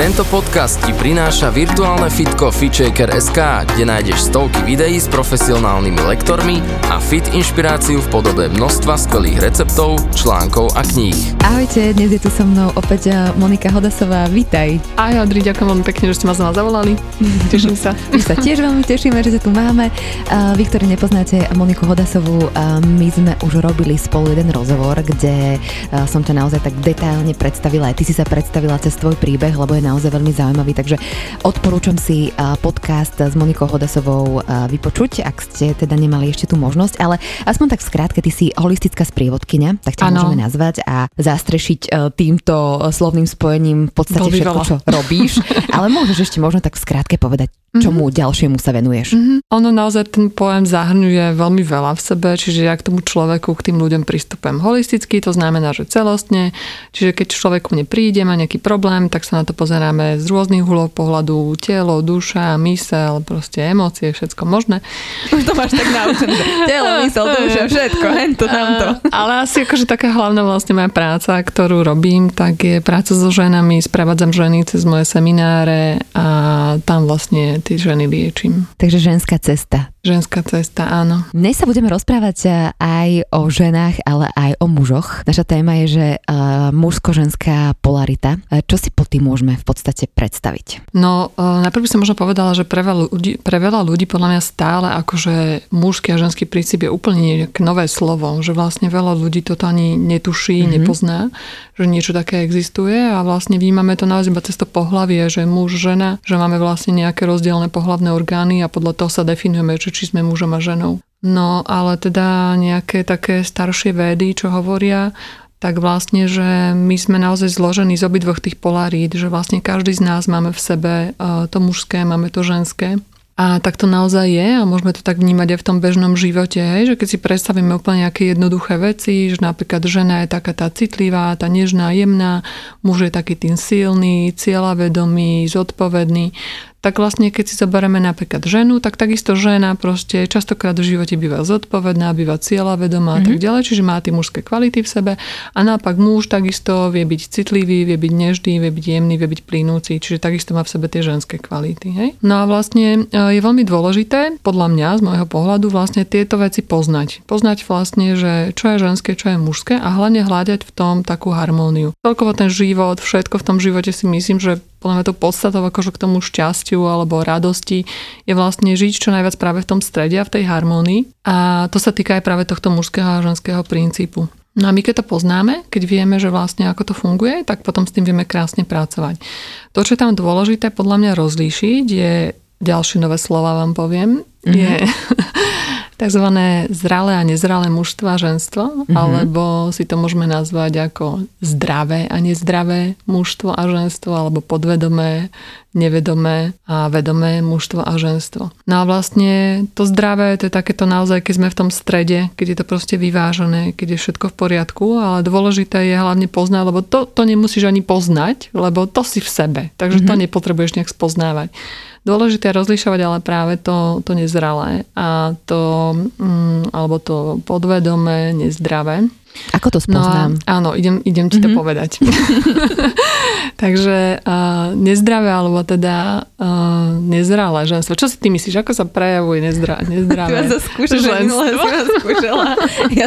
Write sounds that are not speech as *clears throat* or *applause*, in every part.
Tento podcast ti prináša virtuálne fitko FitShaker.sk, kde nájdeš stovky videí s profesionálnymi lektormi a fit inšpiráciu v podobe množstva skvelých receptov, článkov a kníh. Ahojte, dnes je tu so mnou opäť eh, Monika Hodasová, vítaj. Aj Adri, ďakujem veľmi pekne, že ste ma znova zavolali. *laughs* Teším sa. My sa tiež veľmi tešíme, že sa tu máme. Uh, vy, ktorí nepoznáte Moniku Hodasovú, uh, my sme už robili spolu jeden rozhovor, kde som ťa naozaj tak detailne predstavila, aj ty si sa predstavila cez tvoj príbeh, lebo je naozaj veľmi zaujímavý, takže odporúčam si podcast s Monikou Hodasovou vypočuť, ak ste teda nemali ešte tú možnosť, ale aspoň tak v skrátke, ty si holistická sprievodkynia, tak ťa ano. môžeme nazvať a zastrešiť týmto slovným spojením v podstate Bol všetko, čo robíš, *laughs* ale môžeš ešte možno tak v skrátke povedať, čomu mm-hmm. ďalšiemu sa venuješ? Mm-hmm. Ono naozaj ten pojem zahrňuje veľmi veľa v sebe, čiže ja k tomu človeku, k tým ľuďom pristupujem holisticky, to znamená, že celostne, čiže keď človek ku mne príde, má nejaký problém, tak sa na to pozeráme z rôznych uhlov pohľadu, telo, duša, mysel, proste emócie, všetko možné. Už *laughs* to máš tak naučené, telo, mysel, duša, všetko, hento, tamto. Ale asi akože taká hlavná vlastne moja práca, ktorú robím, tak je práca so ženami, sprevádzam ženy cez moje semináre a tam vlastne tie ženy liečím. Takže ženská cesta. Ženská cesta, áno. Dnes sa budeme rozprávať e, aj o ženách, ale aj o mužoch. Naša téma je, že uh, mužsko-ženská polarita. Uh, čo si po tým môžeme v podstate predstaviť? No, uh, najprv by som možno povedala, že pre veľa, ľudí, pre veľa ľudí podľa mňa stále akože mužský a ženský princíp je úplne nové slovo, že vlastne veľa ľudí toto ani netuší, mm-hmm. nepozná, že niečo také existuje a vlastne vnímame to naozaj iba cez to pohlavie, že muž, žena, že máme vlastne nejaké rozdielne pohlavné orgány a podľa toho sa definujeme, že či sme mužom a ženou. No ale teda nejaké také staršie védy, čo hovoria, tak vlastne, že my sme naozaj zložení z obidvoch tých polarít, že vlastne každý z nás máme v sebe e, to mužské, máme to ženské. A tak to naozaj je a môžeme to tak vnímať aj v tom bežnom živote, hej, že keď si predstavíme úplne nejaké jednoduché veci, že napríklad žena je taká tá citlivá, tá nežná, jemná, muž je taký tým silný, cieľavedomý, zodpovedný, tak vlastne keď si zoberieme napríklad ženu, tak takisto žena proste častokrát v živote býva zodpovedná, býva vedomá mm-hmm. a tak mhm. ďalej, čiže má tie mužské kvality v sebe a naopak muž takisto vie byť citlivý, vie byť nežný, vie byť jemný, vie byť plynúci, čiže takisto má v sebe tie ženské kvality. Hej? No a vlastne e, je veľmi dôležité, podľa mňa, z môjho pohľadu, vlastne tieto veci poznať. Poznať vlastne, že čo je ženské, čo je mužské a hlavne hľadať v tom takú harmóniu. Celkovo ten život, všetko v tom živote si myslím, že podľa mňa to podstatou akože k tomu šťastiu alebo radosti je vlastne žiť čo najviac práve v tom strede a v tej harmónii. A to sa týka aj práve tohto mužského a ženského princípu. No a my keď to poznáme, keď vieme, že vlastne ako to funguje, tak potom s tým vieme krásne pracovať. To, čo je tam dôležité podľa mňa rozlíšiť, je ďalšie nové slova vám poviem, mm-hmm. je *laughs* tzv. zralé a nezralé mužstvo a ženstvo, mm-hmm. alebo si to môžeme nazvať ako zdravé a nezdravé mužstvo a ženstvo, alebo podvedomé, nevedomé a vedomé mužstvo a ženstvo. No a vlastne to zdravé, to je takéto naozaj, keď sme v tom strede, keď je to proste vyvážené, keď je všetko v poriadku, ale dôležité je hlavne poznať, lebo to, to nemusíš ani poznať, lebo to si v sebe, takže mm-hmm. to mhm. nepotrebuješ nejak spoznávať. Dôležité rozlišovať ale práve to, to nezralé a to, mm, alebo to podvedomé, nezdravé. Ako to spoznám? No, áno, idem, idem ti mm-hmm. to mhm. povedať. *laughs* Takže uh, nezdravé, alebo teda uh, nezralé ženstvo. Čo si ty myslíš? Ako sa prejavuje nezdra, *laughs* nezdravé ženstvo? *laughs* Ja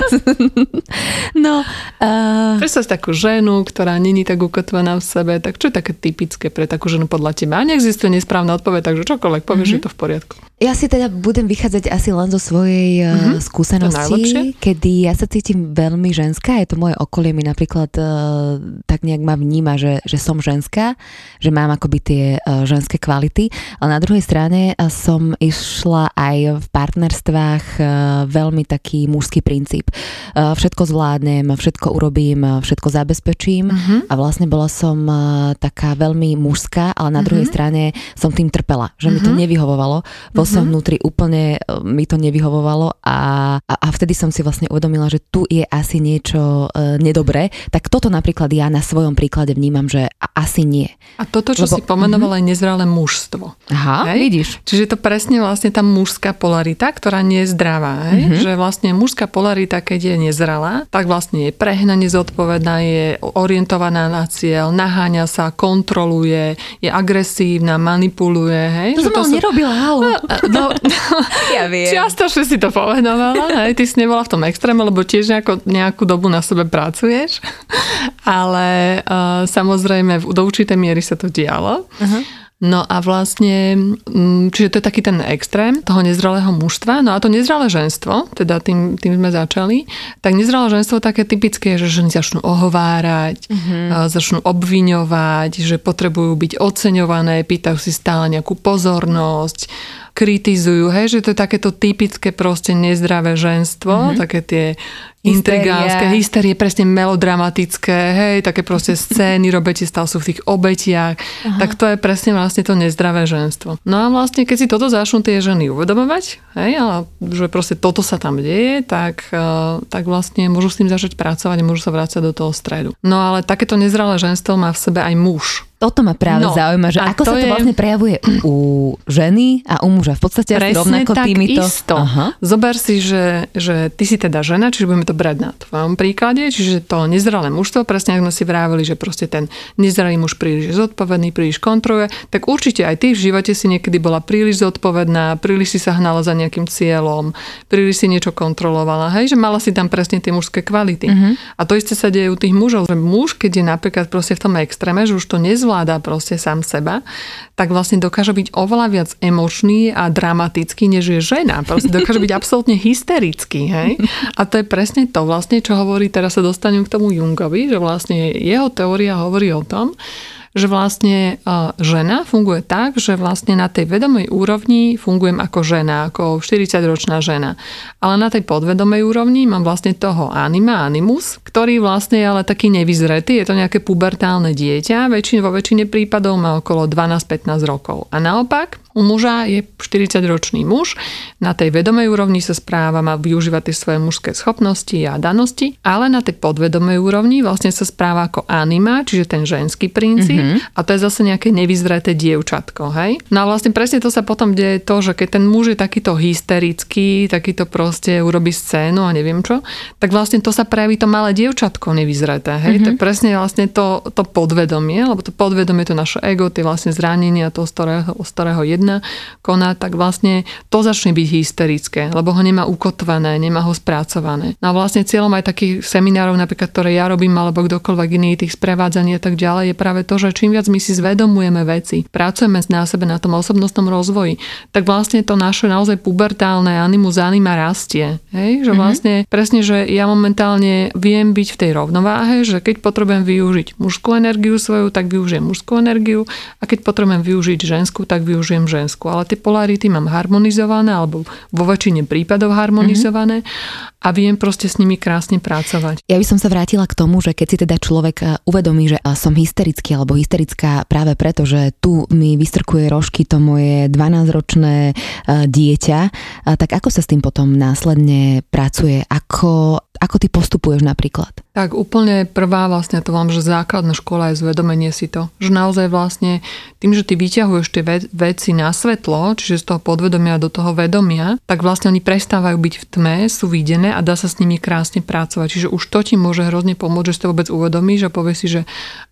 no, uh... Predstav si takú ženu, ktorá není tak ukotvená v sebe. Tak čo je také typické pre takú ženu podľa teba? A neexistuje nesprávna odpoveď, takže čokoľvek povieš, mm-hmm. je to v poriadku. Ja si teda budem vychádzať asi len zo svojej mm-hmm. skúsenosti, kedy ja sa cítim veľmi ženská, je to moje okolie mi napríklad uh, tak nejak ma vníma, že, že som ženská, že mám akoby tie uh, ženské kvality, ale na druhej strane uh, som išla aj v partnerstvách uh, veľmi taký mužský princíp. Uh, všetko zvládnem, všetko urobím všetko zabezpečím uh-huh. a vlastne bola som taká veľmi mužská, ale na uh-huh. druhej strane som tým trpela, že uh-huh. mi to nevyhovovalo. Vo uh-huh. som vnútri úplne mi to nevyhovovalo a, a, a vtedy som si vlastne uvedomila, že tu je asi niečo uh, nedobré. Tak toto napríklad ja na svojom príklade vnímam, že asi nie. A toto, čo Lebo, si pomenovala, uh-huh. je nezrelé mužstvo. Aha, hej? vidíš. Čiže to presne vlastne tá mužská polarita, ktorá nie je zdravá. Hej? Uh-huh. Že vlastne mužská polarita, keď je nezrelá, tak vlastne je prehnane zodpovedná, je orientovaná na cieľ, naháňa sa, kontroluje, je agresívna, manipuluje. Hej? To som to nerobila, halo. No, *laughs* no, ja viem. Často si to povenovala, hej? ty si nebola v tom extréme, lebo tiež nejako, nejakú dobu na sebe pracuješ. *laughs* Ale uh, samozrejme do určitej miery sa to dialo. Uh-huh. No a vlastne, mm, čiže to je taký ten extrém toho nezralého mužstva. No a to nezralé ženstvo, teda tým, tým sme začali, tak nezralé ženstvo také typické, že ženy začnú ohovárať, mm-hmm. začnú obviňovať, že potrebujú byť oceňované, pýtajú si stále nejakú pozornosť, kritizujú, hej, že to je takéto typické proste nezdravé ženstvo, mm-hmm. také tie intrigánske, hysterie, presne melodramatické, hej, také proste *laughs* scény, robete stále sú v tých obetiach, Aha. tak to je presne vlastne to nezdravé ženstvo. No a vlastne, keď si toto začnú tie ženy uvedomovať, hej, ale že proste toto sa tam deje, tak, uh, tak vlastne môžu s tým začať pracovať a môžu sa vrácať do toho stredu. No ale takéto nezdravé ženstvo má v sebe aj muž. Toto ma práve no, zaujíma, že ako sa to je... vlastne prejavuje u ženy a u muža. V podstate Presne rovnako tak týmito. Isto. Aha. Zober si, že, že ty si teda žena, čiže budeme to brať na tvojom príklade, čiže to nezralé mužstvo, presne ako sme si vravili, že proste ten nezralý muž príliš zodpovedný, príliš kontroluje, tak určite aj ty v živote si niekedy bola príliš zodpovedná, príliš si sa hnala za nejakým cieľom, príliš si niečo kontrolovala, hej, že mala si tam presne tie mužské kvality. Uh-huh. A to isté sa deje u tých mužov, že muž, keď je napríklad proste v tom extréme, že už to nezvládne ovláda proste sám seba, tak vlastne dokáže byť oveľa viac emočný a dramatický, než je žena. Proste dokáže byť absolútne hysterický. Hej? A to je presne to vlastne, čo hovorí, teraz sa dostanem k tomu Jungovi, že vlastne jeho teória hovorí o tom, že vlastne žena funguje tak, že vlastne na tej vedomej úrovni fungujem ako žena, ako 40-ročná žena. Ale na tej podvedomej úrovni mám vlastne toho anima, animus, ktorý vlastne je ale taký nevyzretý, je to nejaké pubertálne dieťa, väčšin, vo väčšine prípadov má okolo 12-15 rokov. A naopak, u muža je 40-ročný muž, na tej vedomej úrovni sa správa, má využívať tie svoje mužské schopnosti a danosti, ale na tej podvedomej úrovni vlastne sa správa ako anima, čiže ten ženský princíp mm-hmm. a to je zase nejaké nevyzreté dievčatko, hej? No a vlastne presne to sa potom deje to, že keď ten muž je takýto hysterický, takýto proste urobí scénu a neviem čo, tak vlastne to sa prejaví to malé dievčatko nevyzreté, hej? Mm-hmm. To je presne vlastne to, to podvedomie, lebo to podvedomie to naše ego, tie vlastne zranenia toho, z ktorého, z ktorého jedno jedna koná, tak vlastne to začne byť hysterické, lebo ho nemá ukotvané, nemá ho spracované. No a vlastne cieľom aj takých seminárov, napríklad, ktoré ja robím, alebo kdokoľvek iný, tých sprevádzaní a tak ďalej, je práve to, že čím viac my si zvedomujeme veci, pracujeme na sebe na tom osobnostnom rozvoji, tak vlastne to naše naozaj pubertálne animus anima rastie. Hej? Že mhm. vlastne mm-hmm. presne, že ja momentálne viem byť v tej rovnováhe, že keď potrebujem využiť mužskú energiu svoju, tak využijem mužskú energiu a keď potrebujem využiť ženskú, tak využijem žensku. Ale tie polarity mám harmonizované, alebo vo väčšine prípadov harmonizované mm-hmm. a viem proste s nimi krásne pracovať. Ja by som sa vrátila k tomu, že keď si teda človek eh, uvedomí, že eh, som hysterický alebo hysterická práve preto, že tu mi vystrkuje rožky to moje 12-ročné eh, dieťa, tak ako sa s tým potom následne pracuje? Ako, ako ty postupuješ napríklad? Tak úplne prvá vlastne to vám, že základná škola je zvedomenie si to. Že naozaj vlastne tým, že ty vyťahuješ tie veci na svetlo, čiže z toho podvedomia do toho vedomia, tak vlastne oni prestávajú byť v tme, sú videné a dá sa s nimi krásne pracovať. Čiže už to ti môže hrozne pomôcť, že si to vôbec uvedomíš a povieš si, že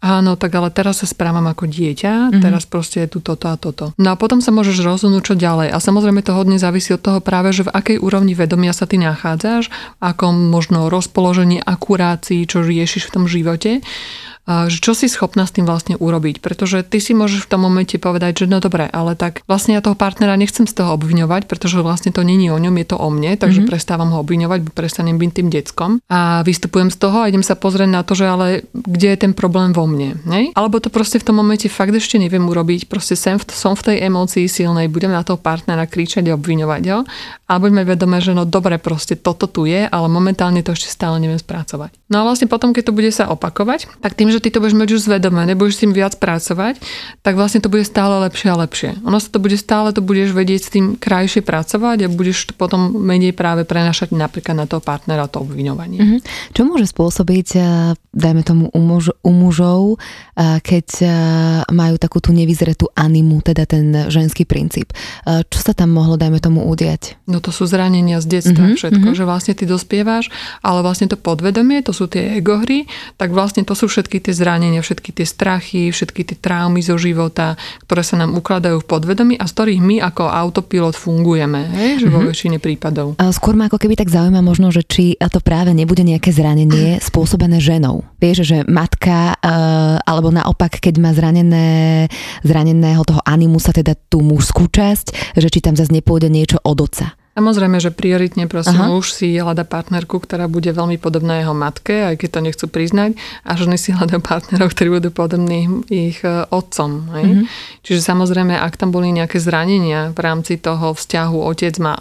áno, tak ale teraz sa správam ako dieťa, mm-hmm. teraz proste je tu toto a toto. No a potom sa môžeš rozhodnúť, čo ďalej. A samozrejme to hodne závisí od toho práve, že v akej úrovni vedomia sa ty nachádzaš, akom možno rozpoložení, akurácii, čo riešiš v tom živote. Že čo si schopná s tým vlastne urobiť. Pretože ty si môžeš v tom momente povedať, že no dobre, ale tak vlastne ja toho partnera nechcem z toho obviňovať, pretože vlastne to není o ňom, je to o mne, takže mm-hmm. prestávam ho obviňovať, prestanem byť tým deckom a vystupujem z toho a idem sa pozrieť na to, že ale kde je ten problém vo mne. Ne? Alebo to proste v tom momente fakt ešte neviem urobiť, proste sem v, som v tej emócii silnej, budem na toho partnera kričať a obviňovať ho, alebo budeme vedomé, že no dobre, proste toto tu je, ale momentálne to ešte stále neviem spracovať. No a vlastne potom, keď to bude sa opakovať, tak tým, že ty to budeš mať už zvedomé, nebudeš s tým viac pracovať, tak vlastne to bude stále lepšie a lepšie. Ono sa to bude stále, to budeš vedieť s tým krajšie pracovať a budeš to potom menej práve prenašať napríklad na toho partnera to obviňovanie. Mm-hmm. Čo môže spôsobiť, eh, dajme tomu u, muž, u mužov, eh, keď eh, majú takú tú nevyzretú animu, teda ten ženský princíp. Čo sa tam mohlo, dajme tomu, udiať? No to sú zranenia z detstva mm-hmm. všetko, mm-hmm. že vlastne ty dospievaš, ale vlastne to podvedomie, to sú tie egohry, tak vlastne to sú všetky tie zranenia, všetky tie strachy, všetky tie traumy zo života, ktoré sa nám ukladajú v podvedomí a z ktorých my ako autopilot fungujeme, hej? že mm-hmm. vo mhm. väčšine prípadov. Skôr ma ako keby tak zaujíma možno, že či to práve nebude nejaké zranenie *clears throat* spôsobené ženou. Vieš, že matka, eh, alebo naopak, keď má zranené, zraneného toho animusa, teda tú mužskú časť, že či tam zase nepôjde niečo od oca. Samozrejme, že prioritne prosím Aha. muž si hľada partnerku, ktorá bude veľmi podobná jeho matke, aj keď to nechcú priznať, a ženy si hľadajú partnerov, ktorí budú podobní ich e, otcom. Hej? Mm-hmm. Čiže samozrejme, ak tam boli nejaké zranenia v rámci toho vzťahu otec, má,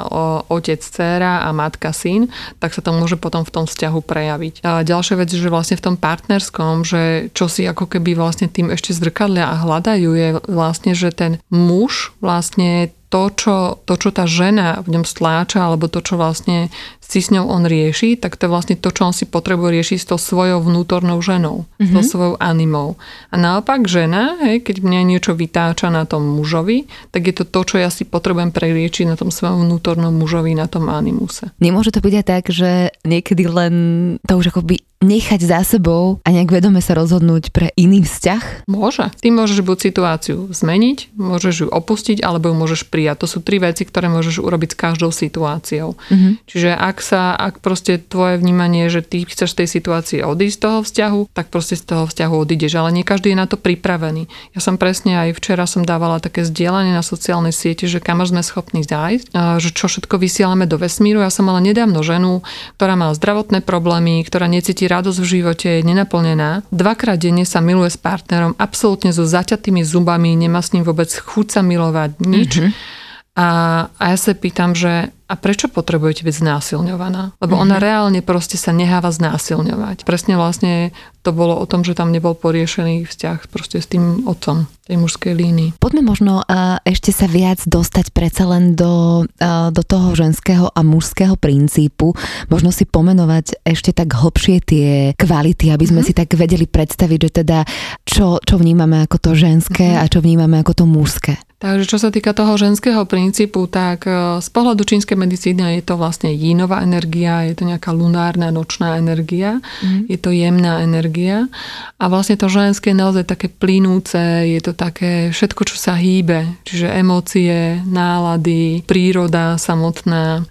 otec, dcéra a matka, syn, tak sa to môže potom v tom vzťahu prejaviť. A ďalšia vec, že vlastne v tom partnerskom, že čo si ako keby vlastne tým ešte zrkadlia a hľadajú, je vlastne, že ten muž vlastne to čo, to, čo tá žena v ňom stláča, alebo to, čo vlastne si s ňou on rieši, tak to je vlastne to, čo on si potrebuje riešiť s tou svojou vnútornou ženou, mm-hmm. s tou mhm. svojou animou. A naopak žena, hej, keď mňa niečo vytáča na tom mužovi, tak je to to, čo ja si potrebujem preriečiť na tom svojom vnútornom mužovi, na tom animuse. Nemôže to byť aj tak, že niekedy len to už akoby nechať za sebou a nejak vedome sa rozhodnúť pre iný vzťah? Môže. Ty môžeš buď situáciu zmeniť, môžeš ju opustiť, alebo ju môžeš prijať. To sú tri veci, ktoré môžeš urobiť s každou situáciou. Mm-hmm. Čiže ak sa, ak proste tvoje vnímanie, že ty chceš z tej situácii odísť z toho vzťahu, tak proste z toho vzťahu odídeš. Ale nie každý je na to pripravený. Ja som presne aj včera som dávala také zdieľanie na sociálnej siete, že kam sme schopní zájsť, že čo všetko vysielame do vesmíru. Ja som mala nedávno ženu, ktorá má zdravotné problémy, ktorá necíti radosť v živote, je nenaplnená. Dvakrát denne sa miluje s partnerom, absolútne so zaťatými zubami, nemá s ním vôbec chuť sa milovať, nič. Mm-hmm. A, a ja sa pýtam, že a prečo potrebujete byť znásilňovaná? Lebo mm-hmm. ona mhm. reálne proste sa neháva znásilňovať. Presne vlastne to bolo o tom, že tam nebol poriešený vzťah proste s tým otcom tej mužskej línii. Poďme možno uh, ešte sa viac dostať predsa len do, uh, do toho ženského a mužského princípu. Možno si pomenovať ešte tak hlbšie tie kvality, aby sme mm-hmm. si tak vedeli predstaviť, že teda čo, čo vnímame ako to ženské mm-hmm. a čo vnímame ako to mužské. Takže čo sa týka toho ženského princípu, tak z pohľadu čínskej medicíny je to vlastne jínová energia, je to nejaká lunárna nočná energia, mm. je to jemná energia. A vlastne to ženské je naozaj také plynúce, je to také všetko, čo sa hýbe, čiže emócie, nálady, príroda samotná,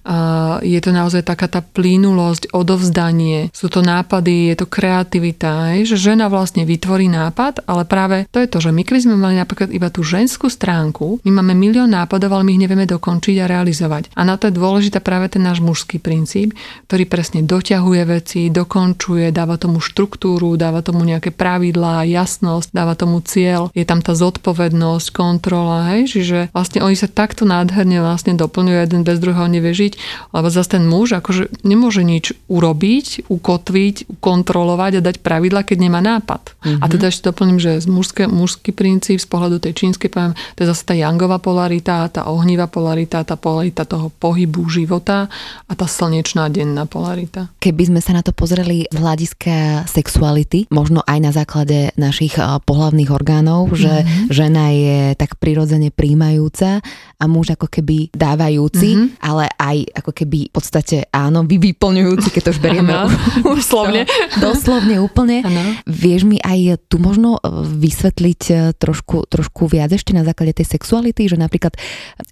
je to naozaj taká tá plynulosť, odovzdanie, sú to nápady, je to kreativita, že žena vlastne vytvorí nápad, ale práve to je to, že my keby sme mali napríklad iba tú ženskú stránku, celku. My máme milión nápadov, ale my ich nevieme dokončiť a realizovať. A na to je dôležitá práve ten náš mužský princíp, ktorý presne doťahuje veci, dokončuje, dáva tomu štruktúru, dáva tomu nejaké pravidlá, jasnosť, dáva tomu cieľ. Je tam tá zodpovednosť, kontrola, hej? Čiže vlastne oni sa takto nádherne vlastne doplňujú, jeden bez druhého nevie žiť, lebo zase ten muž akože nemôže nič urobiť, ukotviť, kontrolovať a dať pravidla, keď nemá nápad. Mm-hmm. A teda ešte doplním, že mužské, mužský princíp z pohľadu tej čínskej poviem, to je zase tá jangová polarita, tá ohnivá polarita, tá polarita toho pohybu života a tá slnečná denná polarita. Keby sme sa na to pozreli z hľadiska sexuality, možno aj na základe našich pohlavných orgánov, že mm-hmm. žena je tak prirodzene príjmajúca a muž ako keby dávajúci, mm-hmm. ale aj ako keby v podstate áno, vy vyplňujúci, keď to už berieme doslovne. *laughs* doslovne úplne. Ano. Vieš mi aj tu možno e, vysvetliť e, trošku, trošku viac ešte na základe tej sexuality, že napríklad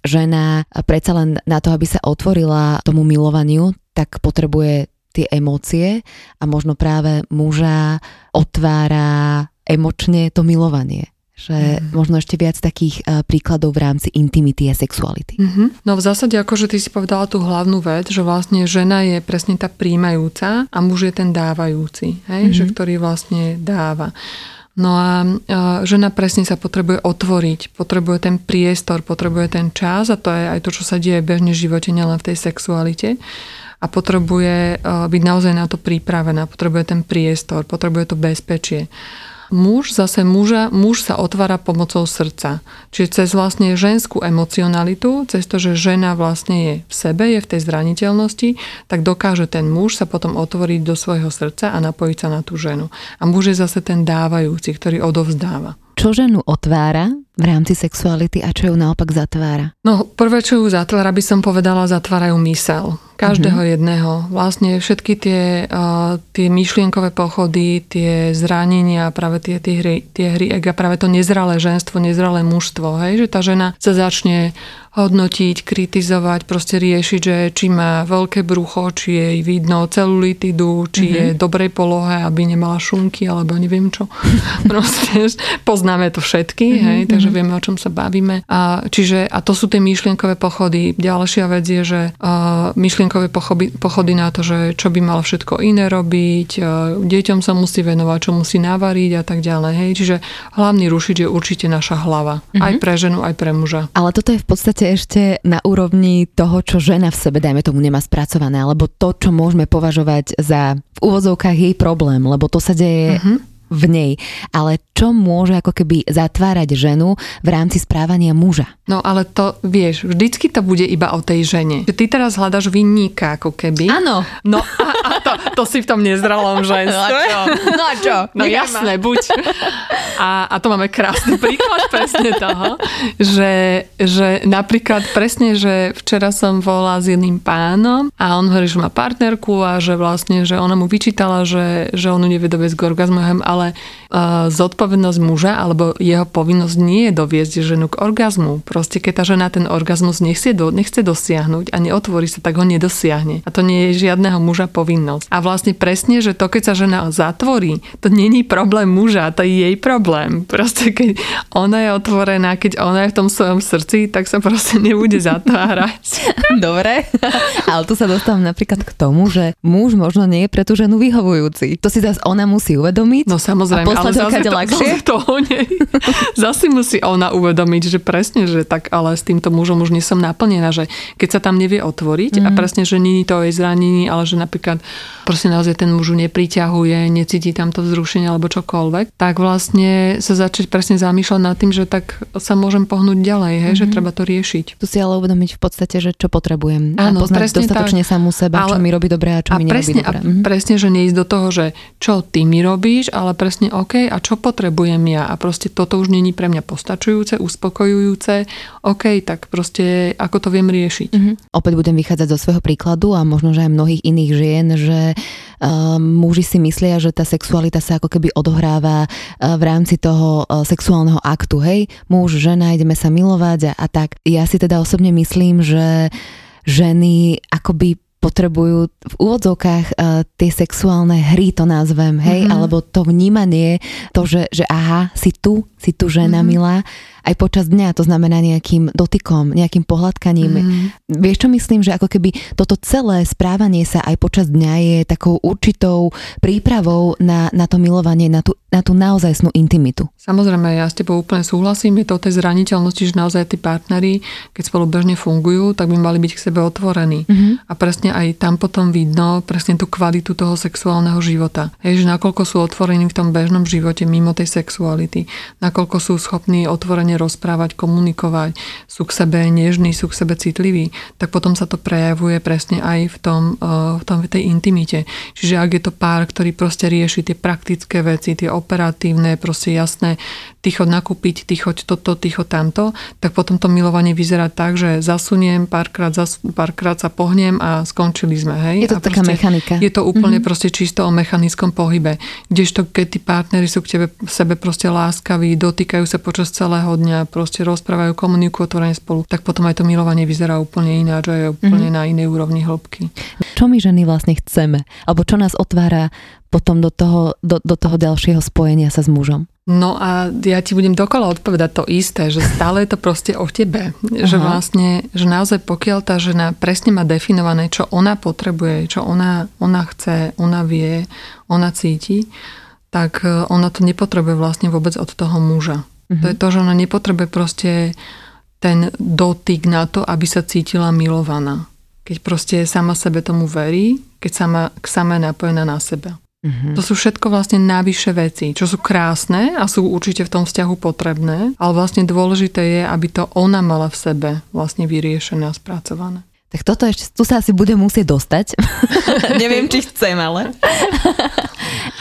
žena predsa len na to, aby sa otvorila tomu milovaniu, tak potrebuje tie emócie a možno práve muža otvára emočne to milovanie že mm. možno ešte viac takých uh, príkladov v rámci intimity a sexuality. Mm-hmm. No v zásade, akože ty si povedala tú hlavnú vec, že vlastne žena je presne tá príjmajúca a muž je ten dávajúci, hej? Mm-hmm. že ktorý vlastne dáva. No a žena presne sa potrebuje otvoriť, potrebuje ten priestor, potrebuje ten čas a to je aj to, čo sa deje bežne v živote, nielen v tej sexualite a potrebuje byť naozaj na to pripravená, potrebuje ten priestor, potrebuje to bezpečie. Muž zase muža, muž sa otvára pomocou srdca. Čiže cez vlastne ženskú emocionalitu, cez to, že žena vlastne je v sebe, je v tej zraniteľnosti, tak dokáže ten muž sa potom otvoriť do svojho srdca a napojiť sa na tú ženu. A muž je zase ten dávajúci, ktorý odovzdáva. Čo ženu otvára v rámci sexuality a čo ju naopak zatvára? No, prvé, čo ju zatvára, by som povedala, zatvárajú mysel každého mm-hmm. jedného. Vlastne všetky tie, uh, tie myšlienkové pochody, tie zranenia, práve tie, tie, hry, tie hry ega, práve to nezralé ženstvo, nezralé mužstvo, hej, že tá žena sa začne hodnotiť, kritizovať, proste riešiť, že či má veľké brucho, či jej vidno celulitidu, či mm-hmm. je v dobrej polohe, aby nemala šunky, alebo neviem čo. *laughs* proste poznáme to všetky, mm-hmm. hej, takže mhm. vieme, o čom sa bavíme. A, čiže, a to sú tie myšlienkové pochody. Ďalšia vec je, že uh, myšlienkové pochody, pochody na to, že čo by mal všetko iné robiť, e, deťom sa musí venovať, čo musí navariť a tak ďalej. Hej. Čiže hlavný rušič je určite naša hlava. Mm-hmm. Aj pre ženu, aj pre muža. Ale toto je v podstate ešte na úrovni toho, čo žena v sebe, dajme tomu, nemá spracované, alebo to, čo môžeme považovať za v úvodzovkách jej problém, lebo to sa deje mm-hmm v nej. Ale čo môže ako keby zatvárať ženu v rámci správania muža? No ale to, vieš, vždycky to bude iba o tej žene. Že ty teraz hľadaš vinníka ako keby. Áno. No a, a to, to si v tom nezralom *laughs* ženstve. No a čo? No, a čo? no jasné, buď. A, a to máme krásny *laughs* príklad presne toho, že, že napríklad presne, že včera som volala s jedným pánom a on hovorí, že má partnerku a že vlastne, že ona mu vyčítala, že, že on nevie dovesť k orgazmu, ale uh, zodpovednosť muža alebo jeho povinnosť nie je doviesť ženu k orgazmu. Proste keď tá žena ten orgazmus nechce, do, nechce dosiahnuť a neotvorí sa, tak ho nedosiahne. A to nie je žiadneho muža povinnosť. A vlastne presne, že to keď sa žena zatvorí, to není problém muža, to je jej problém. Proste keď ona je otvorená, keď ona je v tom svojom srdci, tak sa proste nebude zatvárať. *laughs* Dobre, ale tu sa dostávam napríklad k tomu, že muž možno nie je pre tú ženu vyhovujúci. To si zase ona musí uvedomiť. No samozrejme, ale zase, to, zase toho nie. *laughs* zase musí ona uvedomiť, že presne, že tak ale s týmto mužom už nie som naplnená, že keď sa tam nevie otvoriť mm. a mhm. presne, že je to jej zranení, ale že napríklad proste naozaj ten mužu nepriťahuje, necíti tam to vzrušenie alebo čokoľvek, tak vlastne sa začať presne zamýšľať nad tým, že tak sa môžem pohnúť ďalej, hej, mm. že mhm. treba to riešiť. Tu si ale uvedomiť v podstate, že čo potrebujem. Áno, a poznať dostatočne tak, samú seba, ale, čo mi robí dobre a čo a mi presne, nerobí dobre. A presne, že neísť do toho, že čo ty mi robíš, ale presne OK, a čo potrebujem ja? A proste toto už není pre mňa postačujúce, uspokojujúce. OK, tak proste ako to viem riešiť. Mm-hmm. Opäť budem vychádzať zo svojho príkladu a možno, že aj mnohých iných žien, že uh, muži si myslia, že tá sexualita sa ako keby odohráva uh, v rámci toho uh, sexuálneho aktu. Hej, muž, žena, ideme sa milovať a, a tak. Ja si teda osobne myslím, že ženy akoby potrebujú v úvodzovkách uh, tie sexuálne hry, to nazvem, hej, mm-hmm. alebo to vnímanie, to, že, že aha, si tu, si tu žena mm-hmm. milá aj počas dňa, to znamená nejakým dotykom, nejakým pohľadkaním. Mm. Vieš čo myslím, že ako keby toto celé správanie sa aj počas dňa je takou určitou prípravou na, na to milovanie, na tú, na tú naozajstnú intimitu. Samozrejme, ja s tebou úplne súhlasím, je to o tej zraniteľnosti, že naozaj tí partneri, keď spolu bežne fungujú, tak by mali byť k sebe otvorení. Mm-hmm. A presne aj tam potom vidno presne tú kvalitu toho sexuálneho života. Hej, že nakoľko sú otvorení v tom bežnom živote mimo tej sexuality, nakoľko sú schopní otvorene rozprávať, komunikovať, sú k sebe nežní, sú k sebe citliví, tak potom sa to prejavuje presne aj v tom, eh, v tom tej intimite. Čiže ak je to pár, ktorý proste rieši tie praktické veci, tie operatívne, proste jasné, ty chod nakúpiť, ty choď toto, ty choď tamto, tak potom to milovanie vyzerá tak, že zasuniem, párkrát, zas, párkrát sa pohnem a skončili sme. Hej? Je to a taká mechanika. Je to úplne mm-hmm. proste čisto o mechanickom pohybe. Kdežto keď tí partnery sú k tebe, sebe proste láskaví, dotýkajú sa počas celého dňa, proste rozprávajú, komunikujú otvorene spolu, tak potom aj to milovanie vyzerá úplne ináč a je úplne mm-hmm. na inej úrovni hĺbky. Čo my ženy vlastne chceme? Alebo čo nás otvára potom do toho, do, do toho ďalšieho spojenia sa s mužom? No a ja ti budem dokola odpovedať to isté, že stále je to proste o tebe. Aha. Že vlastne, že naozaj pokiaľ tá žena presne má definované, čo ona potrebuje, čo ona, ona chce, ona vie, ona cíti, tak e, ona to nepotrebuje vlastne vôbec od toho muža. Uh-huh. To je to, že ona nepotrebuje proste ten dotyk na to, aby sa cítila milovaná. Keď proste sama sebe tomu verí, keď sama, sama je napojená na seba. Mm-hmm. To sú všetko vlastne návyššie veci, čo sú krásne a sú určite v tom vzťahu potrebné, ale vlastne dôležité je, aby to ona mala v sebe vlastne vyriešené a spracované. Tak toto ešte, tu sa asi bude musieť dostať. *laughs* Neviem, či chcem, ale... *laughs*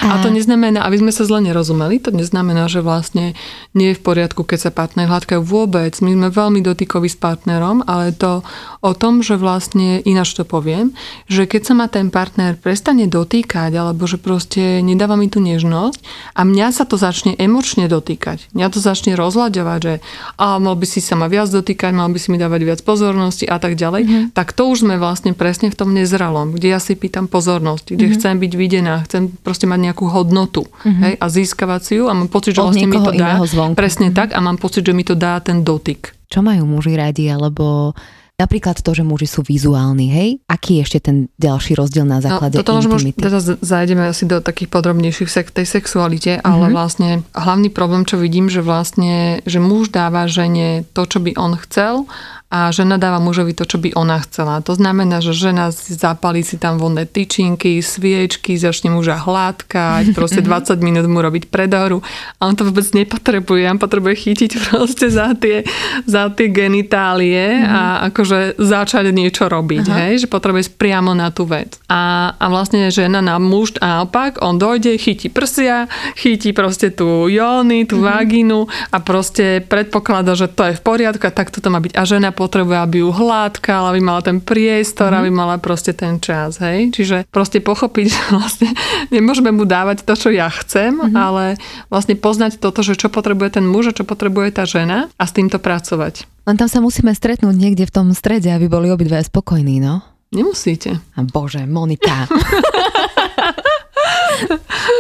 A to neznamená, aby sme sa zle nerozumeli, to neznamená, že vlastne nie je v poriadku, keď sa partner hladkajú vôbec. My sme veľmi dotykoví s partnerom, ale to o tom, že vlastne, ináč to poviem, že keď sa ma ten partner prestane dotýkať, alebo že proste nedáva mi tú nežnosť a mňa sa to začne emočne dotýkať, mňa to začne rozľaďovať, že a mal by si sa ma viac dotýkať, mal by si mi dávať viac pozornosti a tak ďalej, mm-hmm tak to už sme vlastne presne v tom nezralom, kde ja si pýtam pozornosť, kde mm-hmm. chcem byť videná, chcem proste mať nejakú hodnotu mm-hmm. hej, a získavať si ju a mám pocit, že Od vlastne mi to dá. Zvonku. Presne mm-hmm. tak a mám pocit, že mi to dá ten dotyk. Čo majú muži radi, alebo Napríklad to, že muži sú vizuálni, hej? Aký je ešte ten ďalší rozdiel na no, základe no, toto intimity? Teda zajdeme asi do takých podrobnejších sek- tej sexualite, mm-hmm. ale vlastne hlavný problém, čo vidím, že vlastne, že muž dáva žene to, čo by on chcel a žena dáva mužovi to, čo by ona chcela. To znamená, že žena zapalí si tam vonné tyčinky, sviečky, začne muža hladkať, *laughs* proste 20 minút mu robiť predoru a on to vôbec nepotrebuje. On potrebuje chytiť *laughs* proste za tie, za tie genitálie a akože začať niečo robiť, Aha. hej? že potrebuje priamo na tú vec. A, a vlastne žena na muž a naopak, on dojde, chytí prsia, chytí proste tú jóny, tú mm-hmm. vagínu a proste predpokladá, že to je v poriadku a tak to má byť. A žena potrebuje, aby ju hladkal, aby mala ten priestor, mm-hmm. aby mala proste ten čas, hej. Čiže proste pochopiť, *laughs* že vlastne nemôžeme mu dávať to, čo ja chcem, mm-hmm. ale vlastne poznať toto, že čo potrebuje ten muž a čo potrebuje tá žena a s týmto pracovať. Len tam sa musíme stretnúť niekde v tom strede, aby boli obidve spokojní, no? Nemusíte. A bože, Monika. *laughs*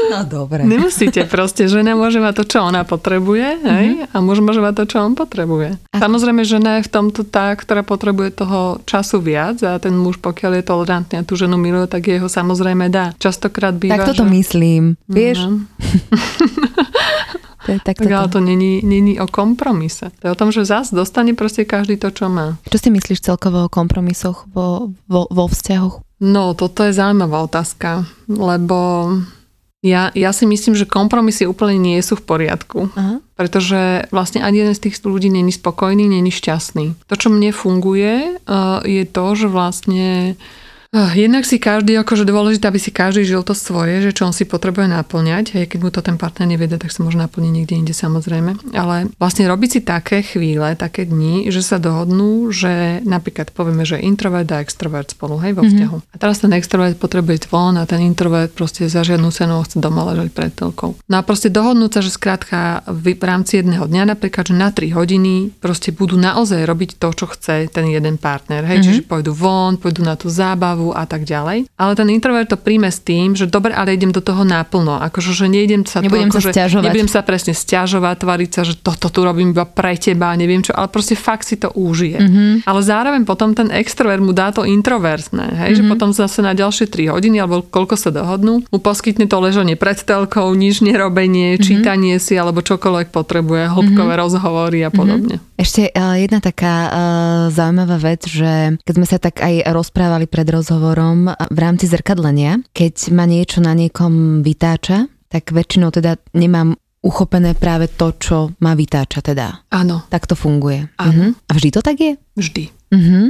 No dobre. Nemusíte proste, žena môže mať to, čo ona potrebuje hej? Mm-hmm. a muž môže mať to, čo on potrebuje. A... Samozrejme, žena je v tomto tá, ktorá potrebuje toho času viac a ten muž, pokiaľ je tolerantný a tú ženu miluje, tak jeho samozrejme dá. Častokrát býva, Tak toto že... myslím, vieš? Mm-hmm. *laughs* To je tak, tak ale to není, není o kompromise. To je o tom, že zás dostane proste každý to, čo má. Čo si myslíš celkovo o kompromisoch vo, vo, vo vzťahoch? No, toto je zaujímavá otázka, lebo ja, ja si myslím, že kompromisy úplne nie sú v poriadku. Aha. Pretože vlastne ani jeden z tých ľudí není spokojný, není šťastný. To, čo mne funguje, uh, je to, že vlastne Jednak si každý, akože dôležité, aby si každý žil to svoje, že čo on si potrebuje naplňať. Hej, keď mu to ten partner nevie, tak sa môže naplniť niekde inde samozrejme. Ale vlastne robiť si také chvíle, také dni, že sa dohodnú, že napríklad povieme, že introvert a extrovert spolu, hej, vo mhm. vzťahu. Mm-hmm. A teraz ten extrovert potrebuje ísť von a ten introvert proste za žiadnu cenu chce doma ležať pred telkou. No a proste dohodnúť sa, že skrátka v rámci jedného dňa napríklad, že na 3 hodiny proste budú naozaj robiť to, čo chce ten jeden partner. Hej, mm-hmm. čiže pôjdu von, pôjdu na tú zábavu, zábavu a tak ďalej. Ale ten introvert to príjme s tým, že dobre, ale idem do toho naplno. Akože, že nejdem sa nebudem to, sa akože, nebudem sa presne stiažovať, tvariť sa, že toto tu robím iba pre teba, neviem čo, ale proste fakt si to užije. Mm-hmm. Ale zároveň potom ten extrovert mu dá to introvertné, hej, mm-hmm. že mhm. potom zase na ďalšie 3 hodiny alebo koľko sa dohodnú, mu poskytne to ležanie pred telkou, nič nerobenie, mm-hmm. čítanie si alebo čokoľvek potrebuje, hĺbkové mm-hmm. rozhovory a podobne. Mm-hmm. Ešte uh, jedna taká uh, zaujímavá vec, že keď sme sa tak aj rozprávali pred rozhovorom v rámci zrkadlenia, keď ma niečo na niekom vytáča, tak väčšinou teda nemám uchopené práve to, čo ma vytáča teda. Áno. Tak to funguje. Áno. Uh-huh. A vždy to tak je? Vždy. Mm-hmm.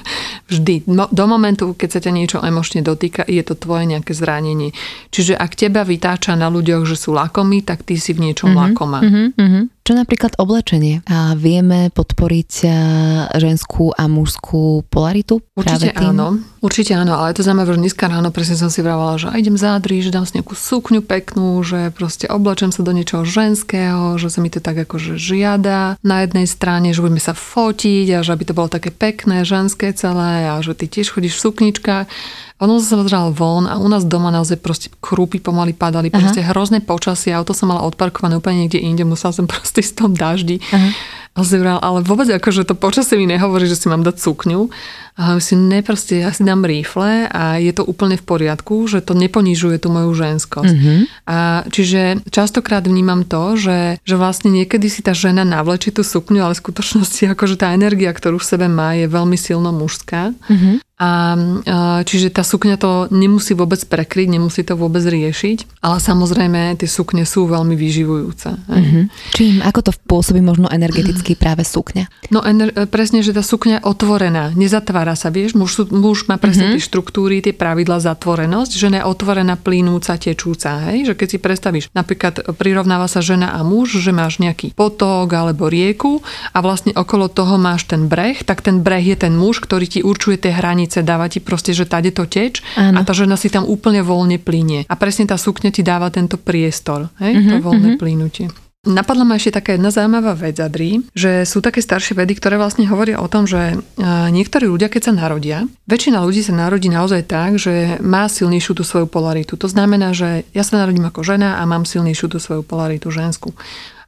*laughs* Vždy. No, do momentu, keď sa ťa niečo emočne dotýka, je to tvoje nejaké zranenie. Čiže ak teba vytáča na ľuďoch, že sú lakomí, tak ty si v niečom mm-hmm. lakomá. Mm-hmm. Čo napríklad oblečenie? A vieme podporiť ženskú a mužskú polaritu? Určite áno. Určite áno, ale to znamená, že dneska ráno presne som si vravala, že idem zádri, že dám si nejakú sukňu peknú, že proste oblečem sa do niečoho ženského, že sa mi to tak akože žiada na jednej strane, že budeme sa fotiť a že aby to bolo také pekné, ženské celé a že ty tiež chodíš v sukničkách ono sa zralo von a u nás doma naozaj proste krúpy pomaly padali, Aha. proste hrozné počasie, auto som mala odparkované úplne niekde inde, musela som *laughs* proste z tom daždi. Aha. A ale vôbec akože to počasie mi nehovorí, že si mám dať sukňu. A si ne, proste ja si dám rýfle a je to úplne v poriadku, že to neponižuje tú moju ženskosť. Mm-hmm. A čiže častokrát vnímam to, že, že vlastne niekedy si tá žena navlečí tú sukňu, ale v skutočnosti akože tá energia, ktorú v sebe má, je veľmi silno mužská. Mm-hmm. A, čiže tá sukňa to nemusí vôbec prekryť, nemusí to vôbec riešiť, ale samozrejme tie sukne sú veľmi vyživujúce. Mm-hmm. Čím? Ako to pôsobí možno energeticky práve sukňa? No ener- presne, že tá sukňa je otvorená, nezatvára sa, vieš, muž, muž má presne mm-hmm. tie štruktúry, tie pravidla zatvorenosť, žena je otvorená, plynúca, tečúca, hej? že keď si predstavíš, napríklad prirovnáva sa žena a muž, že máš nejaký potok alebo rieku a vlastne okolo toho máš ten breh, tak ten breh je ten muž, ktorý ti určuje tie hranice dáva ti proste, že tade to teč ano. a tá žena si tam úplne voľne plinie. A presne tá sukňa ti dáva tento priestor, hej, uh-huh, to mhm, voľné uh-huh. plynutie. Napadla ma ešte taká jedna zaujímavá vec, Adri, že sú také staršie vedy, ktoré vlastne hovoria o tom, že niektorí ľudia, keď sa narodia, väčšina ľudí sa narodí naozaj tak, že má silnejšiu tú svoju polaritu. To znamená, že ja sa narodím ako žena a mám silnejšiu tú svoju polaritu ženskú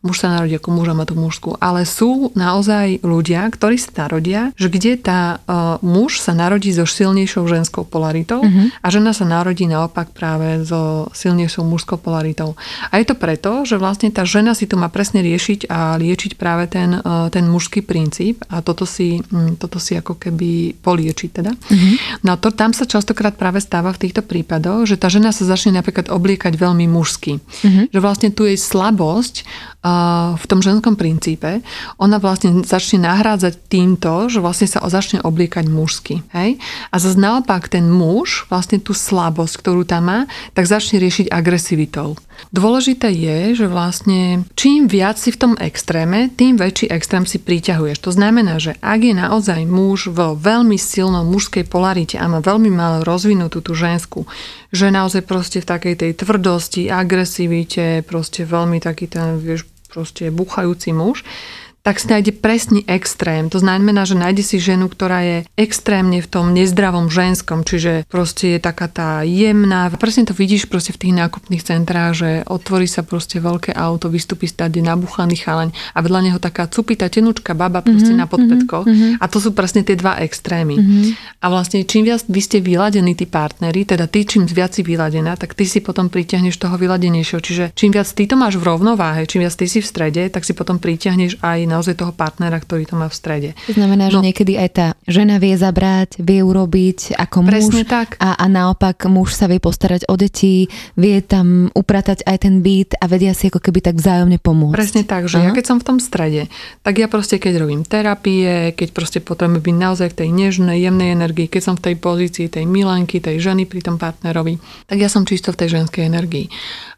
muž sa narodí ako muž a má tú mužskú. Ale sú naozaj ľudia, ktorí sa narodia, že kde tá uh, muž sa narodí so silnejšou ženskou polaritou uh-huh. a žena sa narodí naopak práve so silnejšou mužskou polaritou. A je to preto, že vlastne tá žena si to má presne riešiť a liečiť práve ten, uh, ten mužský princíp a toto si, um, toto si ako keby poliečiť teda. Uh-huh. No to, tam sa častokrát práve stáva v týchto prípadoch, že tá žena sa začne napríklad obliekať veľmi mužsky. Uh-huh. Že vlastne tu jej slabosť v tom ženskom princípe, ona vlastne začne nahrádzať týmto, že vlastne sa začne obliekať mužsky. Hej? A zase naopak ten muž vlastne tú slabosť, ktorú tam má, tak začne riešiť agresivitou. Dôležité je, že vlastne čím viac si v tom extréme, tým väčší extrém si priťahuješ. To znamená, že ak je naozaj muž vo veľmi silnom mužskej polarite a má veľmi málo rozvinutú tú ženskú, že naozaj proste v takej tej tvrdosti, agresivite, proste veľmi taký ten, vieš, proste buchajúci muž, tak si nájde presný extrém. To znamená, že nájde si ženu, ktorá je extrémne v tom nezdravom ženskom, čiže proste je taká tá jemná. Presne to vidíš proste v tých nákupných centrách, že otvorí sa proste veľké auto, vystúpi stade nabuchaný chalaň a vedľa neho taká cupitá tenučka baba proste mm-hmm, na podpetko. Mm-hmm. A to sú presne tie dva extrémy. Mm-hmm. A vlastne čím viac vy ste vyladení tí partneri, teda ty čím viac si vyladená, tak ty si potom pritiahneš toho vyladenejšieho. Čiže čím viac ty to máš v rovnováhe, čím viac ty si v strede, tak si potom pritiahneš aj naozaj toho partnera, ktorý to má v strede. To znamená, že no, niekedy aj tá žena vie zabrať, vie urobiť ako muž. tak. A, a naopak muž sa vie postarať o deti, vie tam upratať aj ten byt a vedia si ako keby tak vzájomne pomôcť. Presne tak, že Aha. ja keď som v tom strede, tak ja proste keď robím terapie, keď proste potrebujem byť naozaj v tej nežnej, jemnej energii, keď som v tej pozícii tej milanky, tej ženy pri tom partnerovi, tak ja som čisto v tej ženskej energii.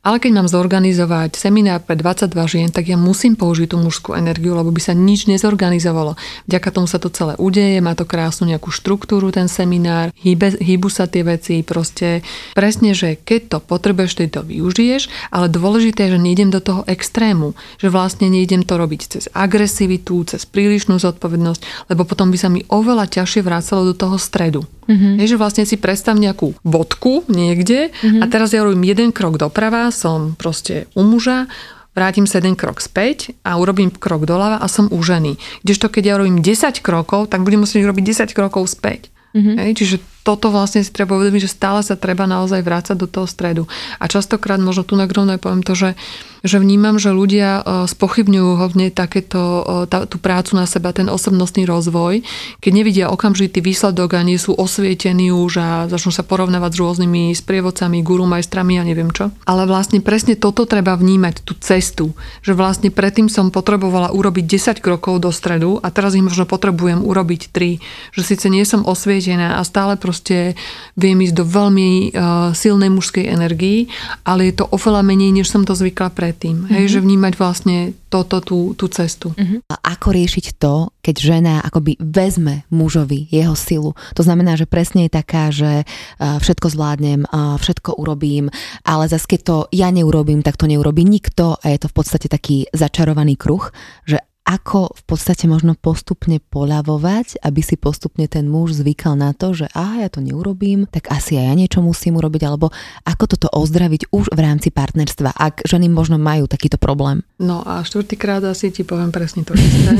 Ale keď mám zorganizovať seminár pre 22 žien, tak ja musím použiť tú mužskú energiu, lebo by sa nič nezorganizovalo. Vďaka tomu sa to celé udeje, má to krásnu nejakú štruktúru ten seminár, hýbe, hýbu sa tie veci, proste presne, že keď to potrebuješ, ty to využiješ, ale dôležité je, že nejdem do toho extrému, že vlastne nejdem to robiť cez agresivitu, cez prílišnú zodpovednosť, lebo potom by sa mi oveľa ťažšie vrácalo do toho stredu. Mm-hmm. Je, že vlastne si predstav nejakú vodku niekde mm-hmm. a teraz ja robím jeden krok doprava, som proste u muža, vrátim sa jeden krok späť a urobím krok doľava a som u ženy. Kdežto keď ja robím 10 krokov, tak budem musieť robiť 10 krokov späť. Mm-hmm. Hej, čiže toto vlastne si treba uvedomiť, že stále sa treba naozaj vrácať do toho stredu. A častokrát možno tu na poviem to, že že vnímam, že ľudia e, spochybňujú hodne takéto, e, tá, tú prácu na seba, ten osobnostný rozvoj, keď nevidia okamžitý výsledok a nie sú osvietení už a začnú sa porovnávať s rôznymi sprievodcami, guru, majstrami a neviem čo. Ale vlastne presne toto treba vnímať, tú cestu, že vlastne predtým som potrebovala urobiť 10 krokov do stredu a teraz ich možno potrebujem urobiť 3. Že síce nie som osvietená a stále proste viem ísť do veľmi uh, silnej mužskej energii, ale je to oveľa menej, než som to zvykla pre predtým. Mm-hmm. Hej, mhm. že vnímať vlastne toto, tú, tú cestu. Mm-hmm. A ako riešiť to, keď žena akoby vezme mužovi jeho silu? To znamená, že presne je taká, že všetko zvládnem, všetko urobím, ale zase keď to ja neurobím, tak to neurobí nikto a je to v podstate taký začarovaný kruh, že ako v podstate možno postupne poľavovať, aby si postupne ten muž zvykal na to, že aha, ja to neurobím, tak asi aj ja niečo musím urobiť, alebo ako toto ozdraviť už v rámci partnerstva, ak ženy možno majú takýto problém. No a štvrtýkrát asi ti poviem presne to isté.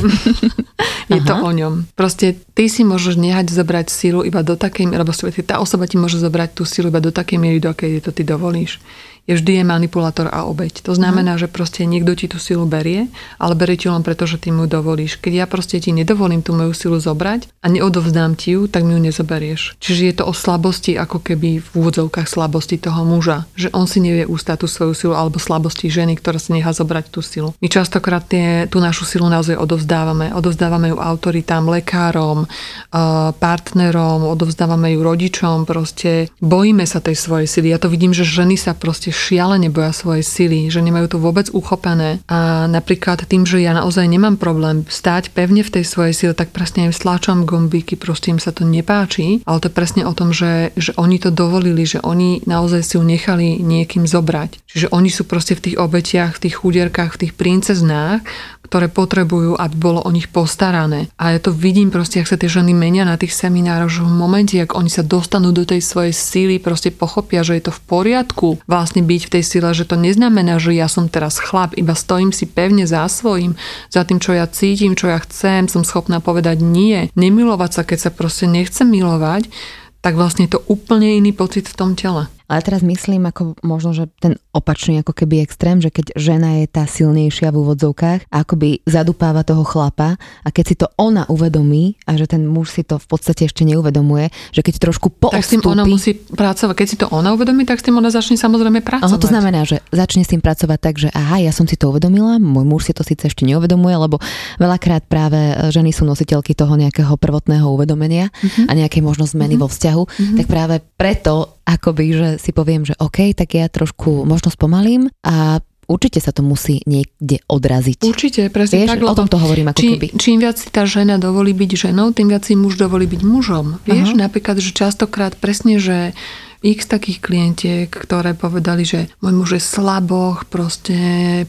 *laughs* Je aha. to o ňom. Proste ty si môžeš nehať zobrať sílu iba do takej, alebo tá osoba ti môže zobrať tú sílu iba do takej miery, do akej to ty dovolíš je vždy je manipulátor a obeď. To znamená, mm. že proste niekto ti tú silu berie, ale berie ti len preto, že ty mu dovolíš. Keď ja proste ti nedovolím tú moju silu zobrať a neodovzdám ti ju, tak mi ju nezoberieš. Čiže je to o slabosti, ako keby v úvodzovkách slabosti toho muža. Že on si nevie ústať tú svoju silu alebo slabosti ženy, ktorá si nechá zobrať tú silu. My častokrát tie, tú našu silu naozaj odovzdávame. Odovzdávame ju autoritám, lekárom, eh, partnerom, odovzdávame ju rodičom, proste bojíme sa tej svojej sily. Ja to vidím, že ženy sa proste šialene boja svojej sily, že nemajú to vôbec uchopené. A napríklad tým, že ja naozaj nemám problém stáť pevne v tej svojej sile, tak presne im stláčam gombíky, proste im sa to nepáči, ale to je presne o tom, že, že oni to dovolili, že oni naozaj si ju nechali niekým zobrať. Čiže oni sú proste v tých obetiach, v tých chudierkách, v tých princeznách, ktoré potrebujú, aby bolo o nich postarané. A ja to vidím proste, ak sa tie ženy menia na tých seminároch, že v momente, ak oni sa dostanú do tej svojej síly, proste pochopia, že je to v poriadku vlastne byť v tej sile, že to neznamená, že ja som teraz chlap, iba stojím si pevne za svojím, za tým, čo ja cítim, čo ja chcem, som schopná povedať nie, nemilovať sa, keď sa proste nechcem milovať, tak vlastne je to úplne iný pocit v tom tele. Ale teraz myslím ako možno, že ten opačný ako keby extrém, že keď žena je tá silnejšia v úvodzovkách akoby zadupáva toho chlapa a keď si to ona uvedomí a že ten muž si to v podstate ešte neuvedomuje, že keď trošku poostúpi... Tak s tým ona musí pracovať. Keď si to ona uvedomí, tak s tým ona začne samozrejme pracovať. Aha, to znamená, že začne s tým pracovať tak, že aha, ja som si to uvedomila, môj muž si to síce ešte neuvedomuje, lebo veľakrát práve ženy sú nositeľky toho nejakého prvotného uvedomenia uh-huh. a nejakej možno zmeny uh-huh. vo vzťahu, uh-huh. tak práve preto akoby, že si poviem, že OK, tak ja trošku možno spomalím a Určite sa to musí niekde odraziť. Určite, presne Vieš, tak. O tom to hovorím ako čím, keby. Čím viac si tá žena dovolí byť ženou, tým viac si muž dovolí byť mužom. Vieš, uh-huh. napríklad, že častokrát presne, že x takých klientiek, ktoré povedali, že môj muž je slaboch, proste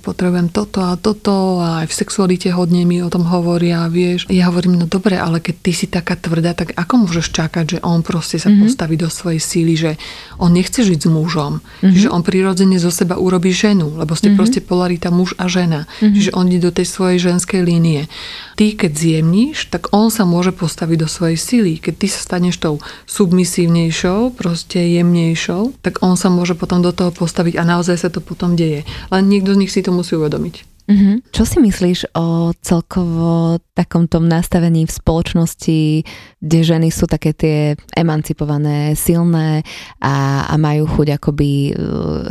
potrebujem toto a toto a aj v sexualite hodne mi o tom hovoria, vieš. Ja hovorím, no dobre, ale keď ty si taká tvrdá, tak ako môžeš čakať, že on proste sa mm-hmm. postaví do svojej síly, že on nechce žiť s mužom. Mm-hmm. Čiže on prirodzene zo seba urobí ženu, lebo ste mm-hmm. proste polarita muž a žena. Mm-hmm. Čiže on ide do tej svojej ženskej línie. Ty, keď zjemníš, tak on sa môže postaviť do svojej síly. Keď ty sa staneš tou submisívnejšou, proste je jemnejšou, tak on sa môže potom do toho postaviť a naozaj sa to potom deje. Len niekto z nich si to musí uvedomiť. Mm-hmm. Čo si myslíš o celkovo takom tom nastavení v spoločnosti, kde ženy sú také tie emancipované, silné a, a majú chuť akoby uh,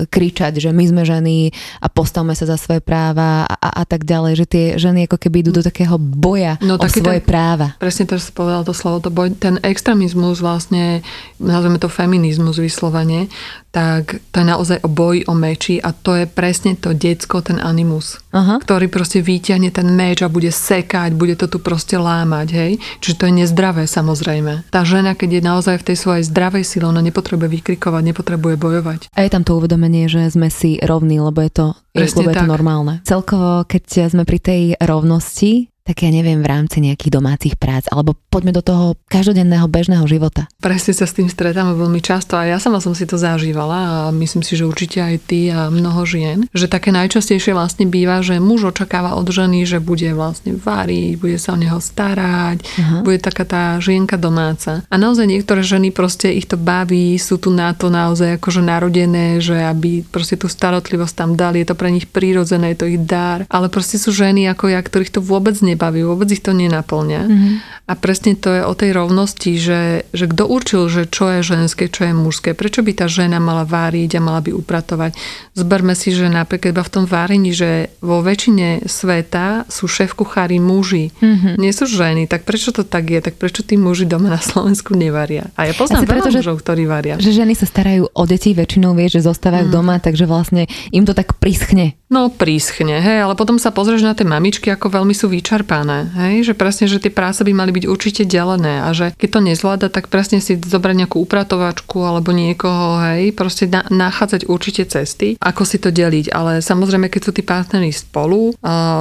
kričať, že my sme ženy a postavme sa za svoje práva a, a, tak ďalej, že tie ženy ako keby idú do takého boja no, o svoje ten, práva. Presne teraz povedal to slovo, to boj, ten extrémizmus vlastne, nazveme to feminizmus vyslovene, tak to je naozaj o boji, o meči a to je presne to decko, ten animus, Aha. ktorý proste vyťahne ten meč a bude sekať, bude to tu proste lámať, hej. Čiže to je nezdravé samozrejme. Tá žena, keď je naozaj v tej svojej zdravej sile, ona nepotrebuje vykrikovať, nepotrebuje bojovať. A je tam to uvedomenie, že sme si rovní, lebo je to, lebo je to normálne. Celkovo, keď sme pri tej rovnosti, tak ja neviem, v rámci nejakých domácich prác, alebo poďme do toho každodenného bežného života. Presne sa s tým stretáme veľmi často a ja sama som si to zažívala a myslím si, že určite aj ty a mnoho žien, že také najčastejšie vlastne býva, že muž očakáva od ženy, že bude vlastne variť, bude sa o neho starať, uh-huh. bude taká tá žienka domáca. A naozaj niektoré ženy proste ich to baví, sú tu na to naozaj akože narodené, že aby proste tú starotlivosť tam dali, je to pre nich prírodzené, je to ich dar, ale proste sú ženy ako ja, ktorých to vôbec nie nebaví, vôbec ich to nenaplňa. Mm-hmm. A presne to je o tej rovnosti, že, že kto určil, že čo je ženské, čo je mužské, prečo by tá žena mala váriť a mala by upratovať. Zberme si, že napríklad iba v tom várení, že vo väčšine sveta sú šéf kuchári muži, mm-hmm. nie sú ženy, tak prečo to tak je, tak prečo tí muži doma na Slovensku nevaria? A ja poznám veľa mužov, ktorí varia. Že ženy sa starajú o deti, väčšinou vie, že zostávajú mm. doma, takže vlastne im to tak prischne. No príschne, hej, ale potom sa pozrieš na tie mamičky, ako veľmi sú vyčerpané, hej, že presne, že tie práce by mali byť určite delené a že keď to nezvláda, tak presne si zobrať nejakú upratovačku alebo niekoho, hej, proste na, nachádzať určite cesty, ako si to deliť, ale samozrejme, keď sú tí partnery spolu,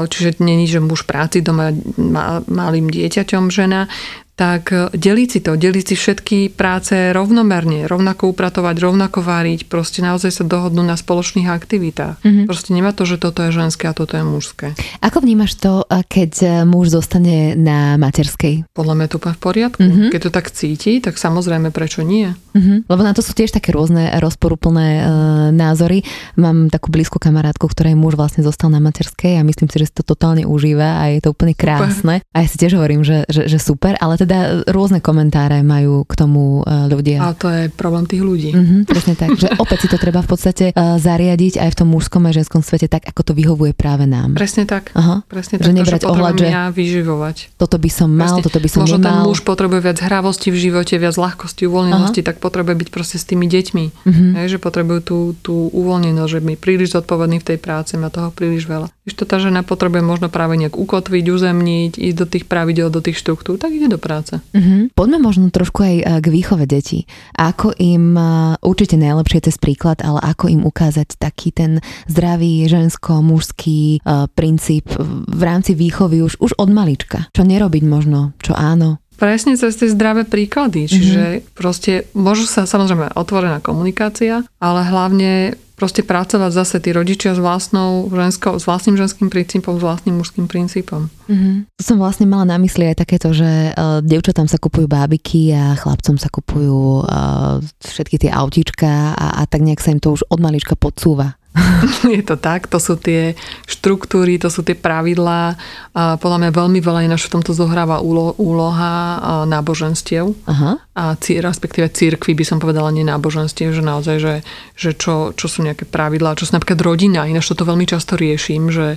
čiže není, že muž práci doma malým dieťaťom žena, tak e, deliť si to, deliť si všetky práce rovnomerne, rovnako upratovať, rovnako váriť, proste naozaj sa dohodnú na spoločných aktivitách. Mm-hmm. Proste nemá to, že toto je ženské a toto je mužské. Ako vnímaš to, e, keď e, muž zostane na materskej? Podľa mňa to úplne v poriadku. Mm-hmm. Keď to tak cíti, tak samozrejme prečo nie? Mm-hmm. Lebo na to sú tiež také rôzne rozporúplné e, názory. Mám takú blízku kamarátku, ktorej muž vlastne zostal na materskej a myslím si, že si to totálne užíva a je to úplne krásne. Super. A ja si tiež hovorím, že, že, že super, ale teda rôzne komentáre majú k tomu e, ľudia. A to je problém tých ľudí. Mm-hmm, presne tak, že opäť si to treba v podstate uh, zariadiť aj v tom mužskom a ženskom svete tak, ako to vyhovuje práve nám. Presne tak. Aha. Presne tak, že nebrať to, ohľad, že ja vyživovať. Toto by som mal, presne. toto by som Možno nemal. ten muž potrebuje viac hravosti v živote, viac ľahkosti, uvoľnenosti, Aha. tak potrebuje byť proste s tými deťmi. Mm-hmm. Hej, že potrebujú tú, tú uvoľnenosť, že my príliš zodpovední v tej práci, má toho príliš veľa. Když to tá žena potrebuje možno práve nejak ukotviť, uzemniť, ísť do tých pravidel, do tých štruktúr, tak ide do práce. Mm-hmm. Poďme možno trošku aj eh, k výchove detí. Ako im, eh, určite najlepšie cez príklad, ale ako im ukázať taký ten zdravý žensko-mužský uh, princíp v rámci výchovy už, už od malička. Čo nerobiť možno, čo áno. Presne cez tie zdravé príklady. Čiže mm-hmm. proste môžu sa samozrejme otvorená komunikácia, ale hlavne proste pracovať zase tí rodičia s, vlastnou ženskou, s vlastným ženským princípom, s vlastným mužským princípom. Mm-hmm. To som vlastne mala na mysli aj takéto, že uh, devčatám sa kupujú bábiky a chlapcom sa kupujú uh, všetky tie autíčka a, a tak nejak sa im to už od malička podsúva. *laughs* je to tak, to sú tie štruktúry, to sú tie pravidlá. Podľa mňa veľmi veľa ináč v tomto zohráva úlo, úloha náboženstiev. Aha. A respektíve církvy by som povedala, nie náboženstiev, že naozaj, že, že čo, čo sú nejaké pravidlá, čo sú napríklad rodina. Ináč toto veľmi často riešim, že,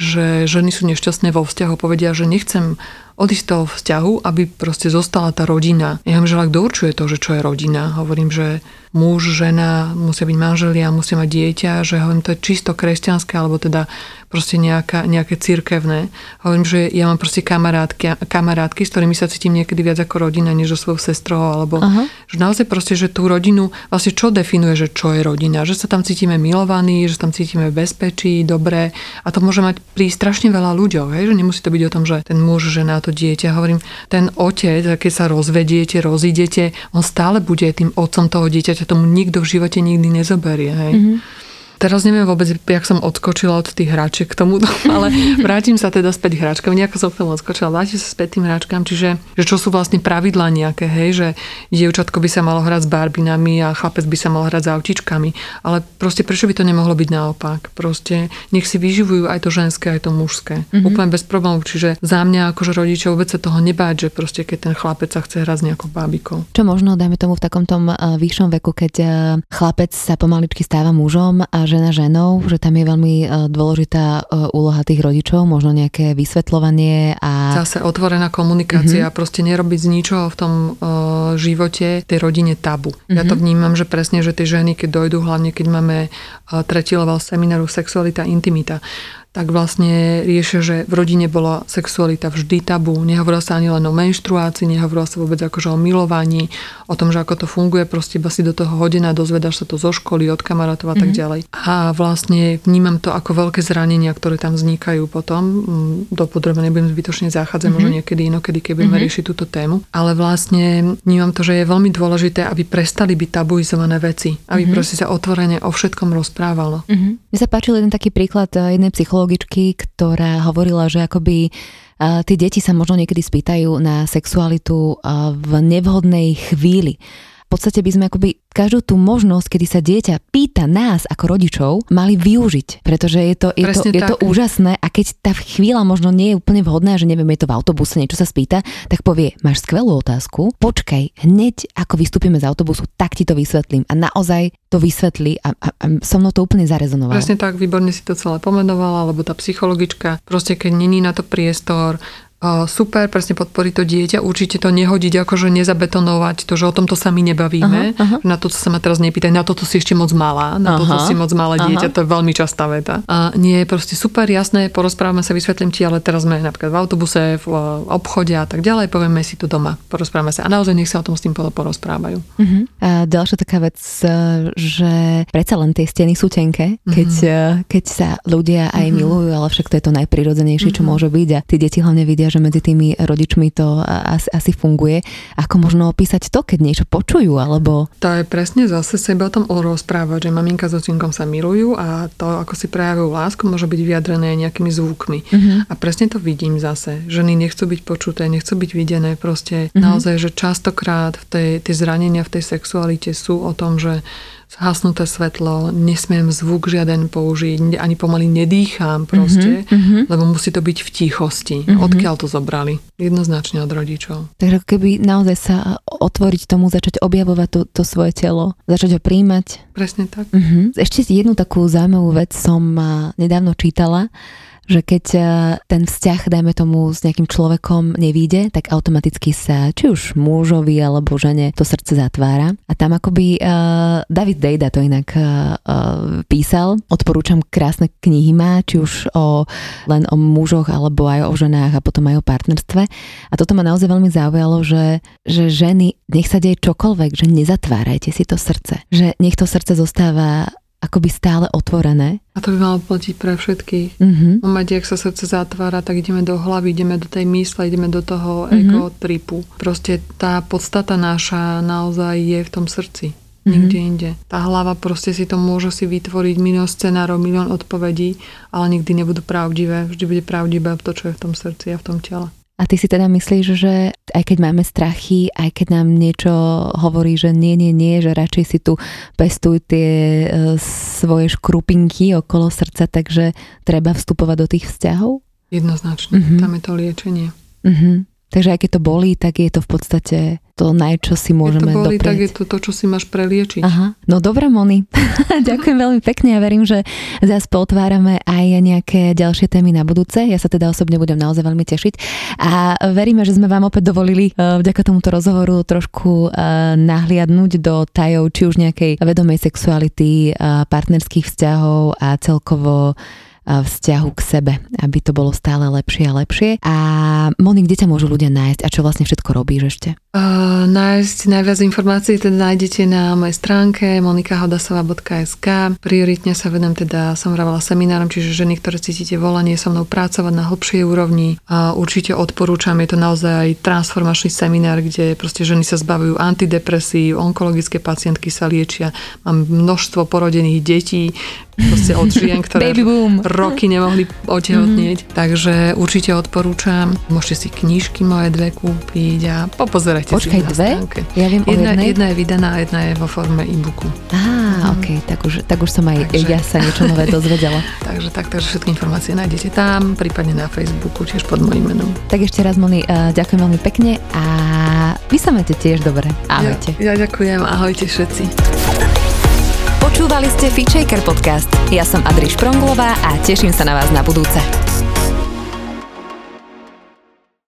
že ženy sú nešťastné vo vzťahu, povedia, že nechcem odísť z toho vzťahu, aby proste zostala tá rodina. Ja že kto určuje to, že čo je rodina. Hovorím, že muž, žena, musia byť manželia, musia mať dieťa, že hovorím, to je čisto kresťanské, alebo teda proste nejaká, nejaké církevné. Hovorím, že ja mám proste kamarátky, kamarátky, s ktorými sa cítim niekedy viac ako rodina, než so svojou sestrou, alebo Aha. že naozaj proste, že tú rodinu, vlastne čo definuje, že čo je rodina, že sa tam cítime milovaní, že sa tam cítime v bezpečí, dobre a to môže mať pri strašne veľa ľuďoch, hej? že nemusí to byť o tom, že ten muž, žena, to dieťa, hovorím, ten otec, keď sa rozvediete, rozídete, on stále bude tým otcom toho dieťaťa tomu nikto v živote nikdy nezoberie. Hej. Mm-hmm. Teraz neviem vôbec, jak som odskočila od tých hráčiek k tomu, *laughs* ale vrátim sa teda späť hračkám. Nejako som k tomu odskočila, vrátim sa späť tým hračkám. Čiže že čo sú vlastne pravidlá nejaké, hej, že dievčatko by sa malo hrať s barbinami a chlapec by sa mal hrať s autičkami. Ale proste prečo by to nemohlo byť naopak? Proste nech si vyživujú aj to ženské, aj to mužské. Mm-hmm. Úplne bez problémov. Čiže za mňa akože rodičia vôbec sa toho nebáť, že proste keď ten chlapec sa chce hrať s nejakou bábikou. Čo možno, dajme tomu v takom tom eh, vyššom veku, keď eh, chlapec sa pomaličky stáva mužom a žena ženou, že tam je veľmi e, dôležitá e, úloha tých rodičov, možno nejaké vysvetľovanie a... Zase otvorená komunikácia, mm-hmm. proste nerobiť z ničoho v tom uh, živote tej rodine tabu. Mm-hmm. Ja to mhm. vnímam, že presne, že tie ženy, keď dojdú, hlavne keď máme uh, tretí level semináru Sexualita, intimita, tak vlastne riešia, že v rodine bola sexualita vždy tabu. Nehovorila sa ani len o menštruácii, nehovorila sa vôbec akože o milovaní, o tom, že ako to funguje, proste iba si do toho hodina, dozvedáš sa to zo školy, od kamarátov a tak mm-hmm. ďalej. A vlastne vnímam to ako veľké zranenia, ktoré tam vznikajú potom. Mm, do podrobe nebudem zbytočne zachádzať, mm-hmm. možno niekedy inokedy, keď budeme mm-hmm. riešiť túto tému. Ale vlastne vnímam to, že je veľmi dôležité, aby prestali byť tabuizované veci, aby mm-hmm. proste sa otvorene o všetkom rozprávalo. Mm-hmm. Mne sa páčil jeden taký príklad eh, jednej psychologičky, ktorá hovorila, že akoby tí deti sa možno niekedy spýtajú na sexualitu v nevhodnej chvíli podstate by sme akoby každú tú možnosť, kedy sa dieťa pýta nás ako rodičov, mali využiť, pretože je to, je to, je to úžasné a keď tá chvíľa možno nie je úplne vhodná, že neviem, je to v autobuse, niečo sa spýta, tak povie, máš skvelú otázku, počkaj, hneď ako vystúpime z autobusu, tak ti to vysvetlím a naozaj to vysvetlí a, a, a so mnou to úplne zarezonovalo. Presne tak, výborne si to celé pomenovala, lebo tá psychologička, proste keď není na to priestor, super, presne podporiť to dieťa, určite to nehodiť, akože nezabetonovať to, že o tomto sa my nebavíme, aha, aha. na to sa ma teraz nepýtaj, na toto si ešte moc malá, na aha, toto si moc malé dieťa, aha. to je veľmi častá veta. A nie je proste super, jasné, porozprávame sa, vysvetlím ti, ale teraz sme napríklad v autobuse, v obchode a tak ďalej, povieme si to doma, porozprávame sa a naozaj nech sa o tom s tým porozprávajú. Uh-huh. A ďalšia taká vec, že predsa len tie steny sú tenké, keď, uh-huh. keď sa ľudia aj uh-huh. milujú, ale však to je to najprirodzenejšie, čo uh-huh. môže byť a tí deti hlavne vidia, že medzi tými rodičmi to asi, asi funguje. Ako možno opísať to, keď niečo počujú, alebo... To je presne zase sebe o tom rozprávať, že maminka s ocinkom sa milujú a to, ako si prejavujú lásku, môže byť vyjadrené nejakými zvukmi. Uh-huh. A presne to vidím zase. Ženy nechcú byť počuté, nechcú byť videné. Proste uh-huh. naozaj, že častokrát v tej, tie zranenia v tej sexualite sú o tom, že zhasnuté svetlo, nesmiem zvuk žiaden použiť, ani pomaly nedýcham proste, mm-hmm. lebo musí to byť v tichosti. Mm-hmm. Odkiaľ to zobrali? Jednoznačne od rodičov. Takže keby naozaj sa otvoriť tomu, začať objavovať to, to svoje telo, začať ho príjmať. Presne tak. Mm-hmm. Ešte jednu takú zaujímavú vec som nedávno čítala, že keď e, ten vzťah, dajme tomu, s nejakým človekom nevíde, tak automaticky sa, či už mužovi alebo žene, to srdce zatvára. A tam akoby uh, David Dejda to inak uh, písal. Odporúčam krásne knihy má, či už o, len o mužoch alebo aj o ženách a potom aj o partnerstve. A toto ma naozaj veľmi zaujalo, že, že ženy, nech sa deje čokoľvek, že nezatvárajte si to srdce. Že nech to srdce zostáva akoby stále otvorené. A to by malo platiť pre všetkých. Mm-hmm. V momente, ak sa srdce zatvára, tak ideme do hlavy, ideme do tej mysle, ideme do toho mm-hmm. ego tripu. Proste tá podstata naša naozaj je v tom srdci. Mm-hmm. Nikde inde. Tá hlava proste si to môže si vytvoriť milión scenárov, milión odpovedí, ale nikdy nebudú pravdivé. Vždy bude pravdivé to, čo je v tom srdci a v tom tele. A ty si teda myslíš, že aj keď máme strachy, aj keď nám niečo hovorí, že nie, nie, nie, že radšej si tu pestuj tie e, svoje škrupinky okolo srdca, takže treba vstupovať do tých vzťahov? Jednoznačne, mm-hmm. tam je to liečenie. Mm-hmm. Takže aj keď to bolí, tak je to v podstate to naj, čo si môžeme Keď to bolí, doprieť. tak je to to, čo si máš preliečiť. Aha. No dobre, Moni. *laughs* Ďakujem veľmi pekne a verím, že zase potvárame aj nejaké ďalšie témy na budúce. Ja sa teda osobne budem naozaj veľmi tešiť. A veríme, že sme vám opäť dovolili uh, vďaka tomuto rozhovoru trošku uh, nahliadnúť do tajov, či už nejakej vedomej sexuality, uh, partnerských vzťahov a celkovo vzťahu k sebe, aby to bolo stále lepšie a lepšie. A Moni, kde ťa môžu ľudia nájsť a čo vlastne všetko robíš ešte? Uh, nájsť najviac informácií teda nájdete na mojej stránke monikahodasova.sk. Prioritne sa vedem teda, som vravala seminárom, čiže ženy, ktoré cítite volanie so mnou pracovať na hlbšej úrovni. Určite odporúčam, je to naozaj transformačný seminár, kde proste ženy sa zbavujú antidepresí, onkologické pacientky sa liečia. Mám množstvo porodených detí, proste od žien, *laughs* ktoré roky nemohli otehotnieť. Mm-hmm. Takže určite odporúčam. Môžete si knižky moje dve kúpiť a popozerajte Počkaj, si dve? Ja viem jedna, jedna je vydaná a jedna je vo forme e-booku. Á, mm. ok, tak už, tak už som aj takže, ja sa niečo nové *laughs* dozvedela. takže tak, takže všetky informácie nájdete tam, prípadne na Facebooku, tiež pod mojím menom. Tak ešte raz, Moni, uh, ďakujem veľmi pekne a vy sa máte tiež dobre. Ahojte. Ja, ja ďakujem, ahojte všetci. Počúvali ste Fitchaker podcast. Ja som Adri Špronglová a teším sa na vás na budúce.